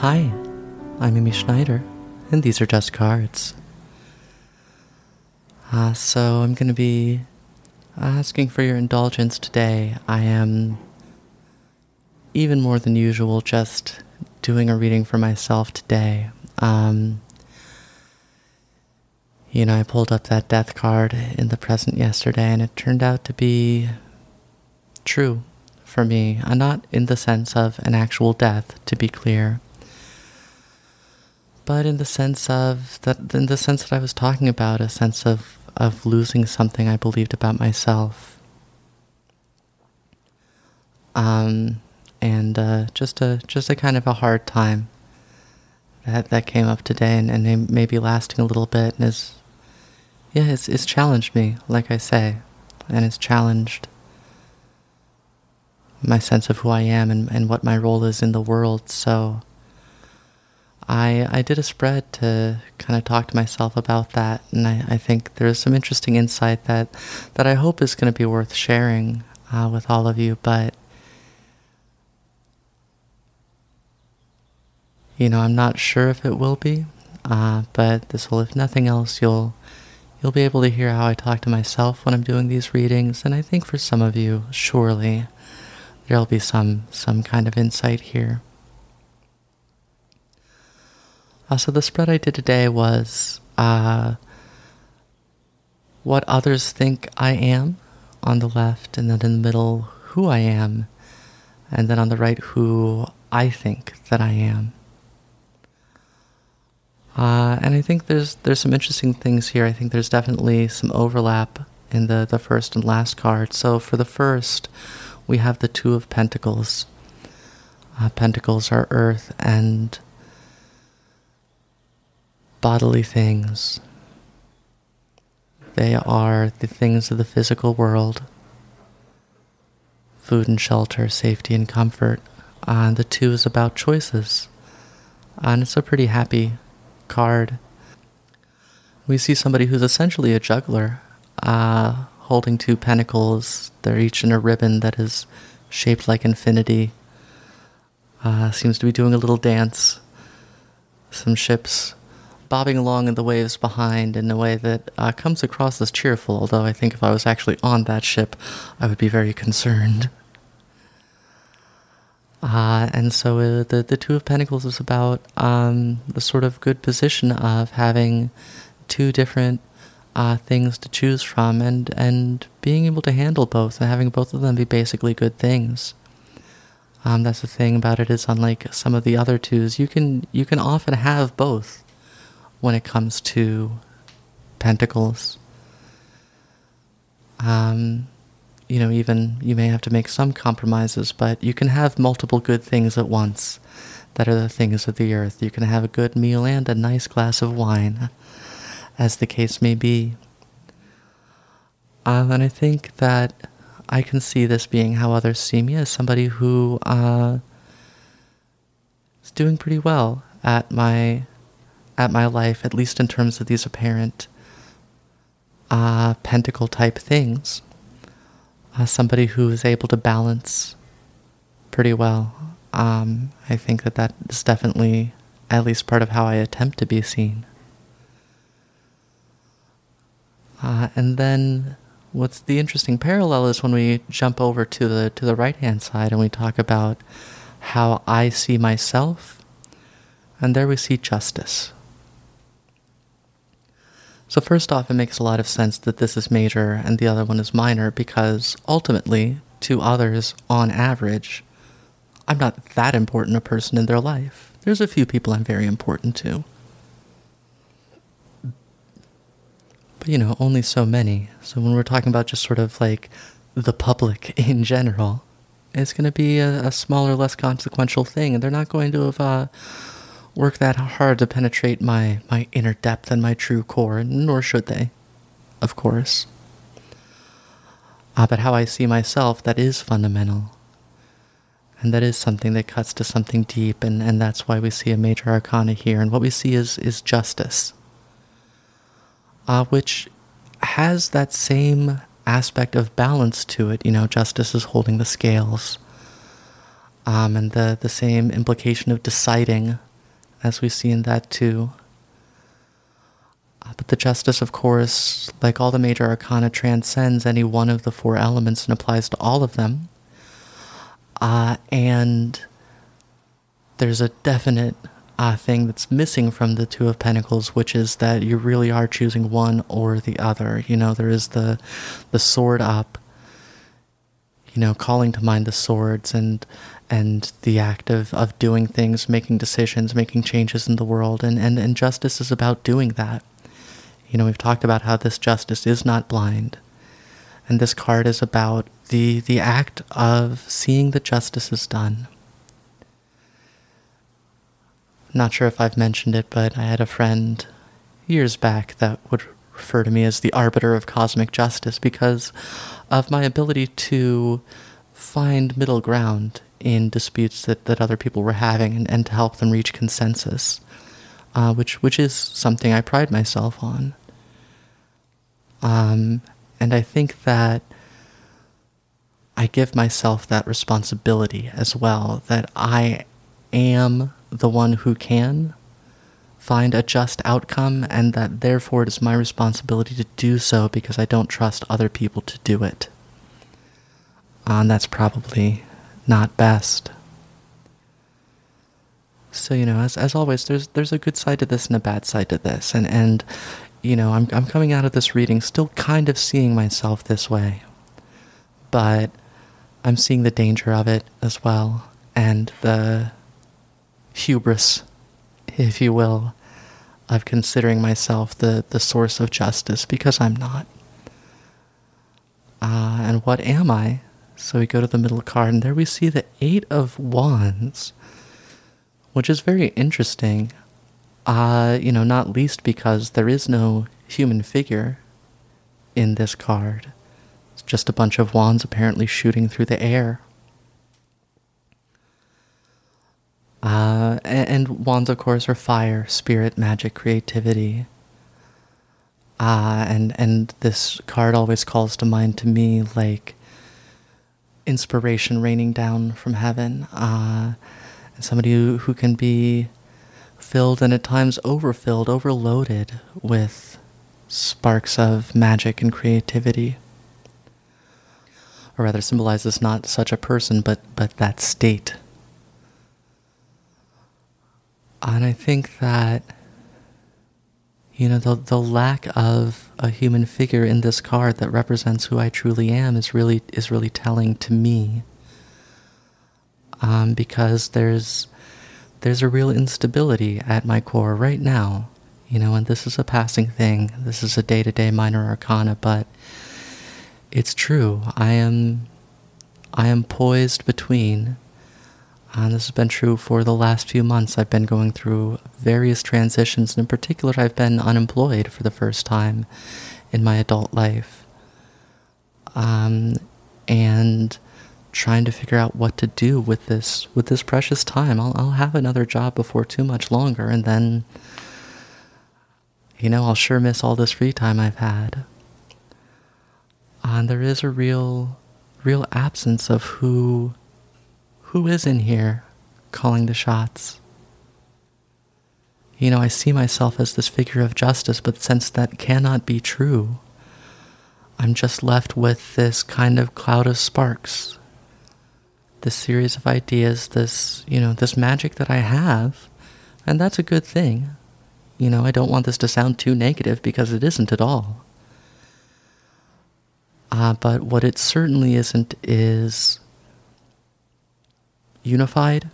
Hi, I'm Amy Schneider, and these are just cards. Uh, so I'm going to be asking for your indulgence today. I am even more than usual just doing a reading for myself today. Um, you know, I pulled up that death card in the present yesterday, and it turned out to be true for me. Uh, not in the sense of an actual death, to be clear, but in the sense of that, in the sense that I was talking about, a sense of of losing something I believed about myself. Um, and uh, just a just a kind of a hard time that that came up today, and, and maybe lasting a little bit, and is yeah, it's it's challenged me, like I say, and it's challenged my sense of who I am and, and what my role is in the world. So I I did a spread to kind of talk to myself about that, and I, I think there's some interesting insight that that I hope is going to be worth sharing uh, with all of you. But you know, I'm not sure if it will be, uh, but this will, if nothing else, you'll you'll be able to hear how I talk to myself when I'm doing these readings, and I think for some of you, surely there'll be some some kind of insight here. Uh, so the spread I did today was uh, what others think I am on the left, and then in the middle, who I am, and then on the right, who I think that I am. Uh, and I think there's there's some interesting things here. I think there's definitely some overlap in the, the first and last card. So for the first, we have the Two of Pentacles. Uh, pentacles are earth and bodily things. They are the things of the physical world food and shelter, safety and comfort. And the two is about choices. And it's a pretty happy card. We see somebody who's essentially a juggler, uh, holding two pentacles. They're each in a ribbon that is shaped like infinity. Uh, seems to be doing a little dance. Some ships bobbing along in the waves behind in a way that uh, comes across as cheerful, although I think if I was actually on that ship, I would be very concerned. Uh, and so uh, the the Two of Pentacles is about um, the sort of good position of having two different uh, things to choose from, and and being able to handle both, and having both of them be basically good things. Um, that's the thing about it is unlike some of the other twos, you can you can often have both when it comes to Pentacles. Um, you know, even you may have to make some compromises, but you can have multiple good things at once that are the things of the earth. You can have a good meal and a nice glass of wine, as the case may be. Uh, and I think that I can see this being how others see me as somebody who uh, is doing pretty well at my at my life, at least in terms of these apparent uh, pentacle type things uh, somebody who is able to balance pretty well. Um, I think that that is definitely at least part of how I attempt to be seen. Uh, and then what's the interesting parallel is when we jump over to the to the right hand side and we talk about how I see myself, and there we see justice. So, first off, it makes a lot of sense that this is major and the other one is minor because ultimately, to others, on average, I'm not that important a person in their life. There's a few people I'm very important to. But, you know, only so many. So, when we're talking about just sort of like the public in general, it's going to be a, a, smaller, less consequential thing, and they're not going to have. Uh, work that hard to penetrate my, my inner depth and my true core, nor should they, of course. Uh, but how I see myself, that is fundamental. And that is something that cuts to something deep, and, and that's why we see a major arcana here. And what we see is, is justice, uh, which has that same aspect of balance to it. You know, justice is holding the scales, um, and the, the same implication of deciding as we see in that too. Uh, but the justice, of course, like all the major arcana, transcends any one of the four elements and applies to all of them. Uh, and there's a definite uh, thing that's missing from the Two of Pentacles, which is that you really are choosing one or the other. You know, there is the the sword up. You know, calling to mind the swords and and the act of, of doing things, making decisions, making changes in the world, and, and, and justice is about doing that. You know, we've talked about how this justice is not blind. And this card is about the the act of seeing that justice is done not sure if I've mentioned it, but I had a friend years back that would refer to me as the arbiter of cosmic justice because of my ability to find middle ground in disputes that, that other people were having and, and to help them reach consensus, uh, which, which is something I pride myself on. Um, and I think that I give myself that responsibility as well, that I am the one who can find a just outcome, and that therefore it is my responsibility to do so because I don't trust other people to do it. Uh, and that's probably not best. So you know, as as always, there's there's a good side to this and a bad side to this, and and you know, I'm I'm coming out of this reading still kind of seeing myself this way, but I'm seeing the danger of it as well, and the hubris, if you will, of considering myself the, the source of justice because I'm not. Uh, and what am I? So we go to the middle card, and there we see the Eight of Wands, which is very interesting. Uh, you know, not least because there is no human figure in this card. It's just a bunch of wands apparently shooting through the air. Uh, and, and, wands, of course, are fire, spirit, magic, creativity. Uh, and and this card always calls to mind to me like inspiration raining down from heaven, uh, and somebody who, who can be filled and at times overfilled, overloaded with sparks of magic and creativity. Or rather, symbolizes not such a person, but but that state and I think that, you know, the, the lack of a human figure in this card that represents who I truly am is really, is really telling to me. Um, because there's, there's a real instability at my core right now, you know, and this is a passing thing. This is a day to day minor arcana, but it's true. I am, I am poised between and this has been true for the last few months. I've been going through various transitions, and in particular, I've been unemployed for the first time in my adult life. Um, and trying to figure out what to do with this with this precious time. I'll I'll have another job before too much longer, and then you know I'll sure miss all this free time I've had. And there is a real real absence of who who is in here calling the shots? You know, I see myself as this figure of justice, but since that cannot be true, I'm just left with this kind of cloud of sparks. This series of ideas, this, you know, this magic that I have, and that's a good thing. You know, I don't want this to sound too negative because it isn't at all. Uh, but what it certainly isn't is unified.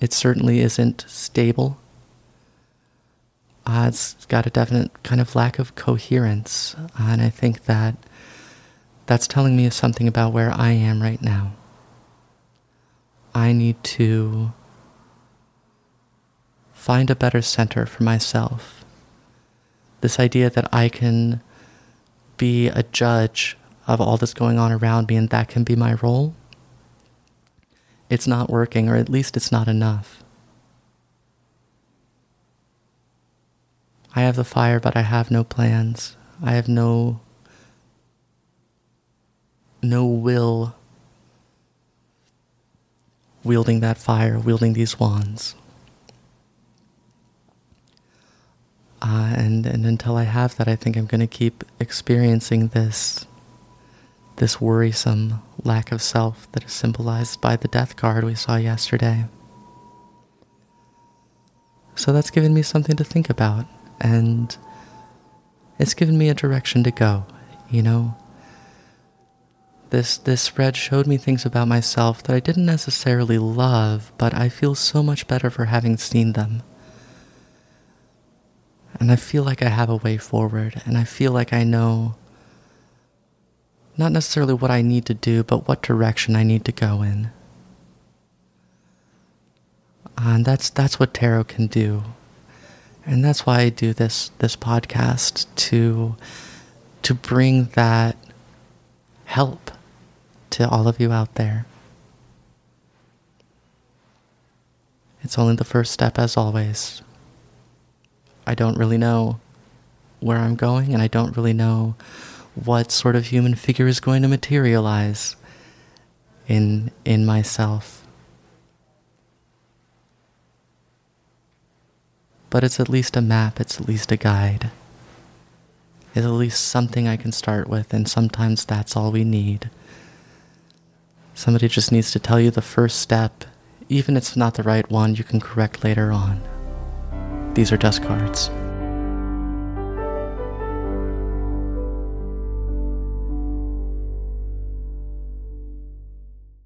It certainly isn't stable. Uh, it's got a definite kind of lack of coherence, uh, and I think that that's telling me something about where I am right now. I need to find a better center for myself. This idea that I can be a judge of all that's going on around me and that can be my role it's not working, or at least it's not enough. I have the fire, but I have no plans. I have no no will wielding that fire, wielding these wands. Uh, and, and until I have that, I think I'm going to keep experiencing this this worrisome lack of self that is symbolized by the death card we saw yesterday. So that's given me something to think about, and it's given me a direction to go, you know? This, this spread showed me things about myself that I didn't necessarily love, but I feel so much better for having seen them. And I feel like I have a way forward, and I feel like I know not necessarily what I need to do, but what direction I need to go in. Uh, and that's that's what tarot can do. And that's why I do this this podcast to to bring that help to all of you out there. It's only the first step as always. I don't really know where I'm going and I don't really know what sort of human figure is going to materialize in in myself. But it's at least a map, it's at least a guide. It's at least something I can start with, and sometimes that's all we need. Somebody just needs to tell you the first step. Even if it's not the right one, you can correct later on. These are just cards.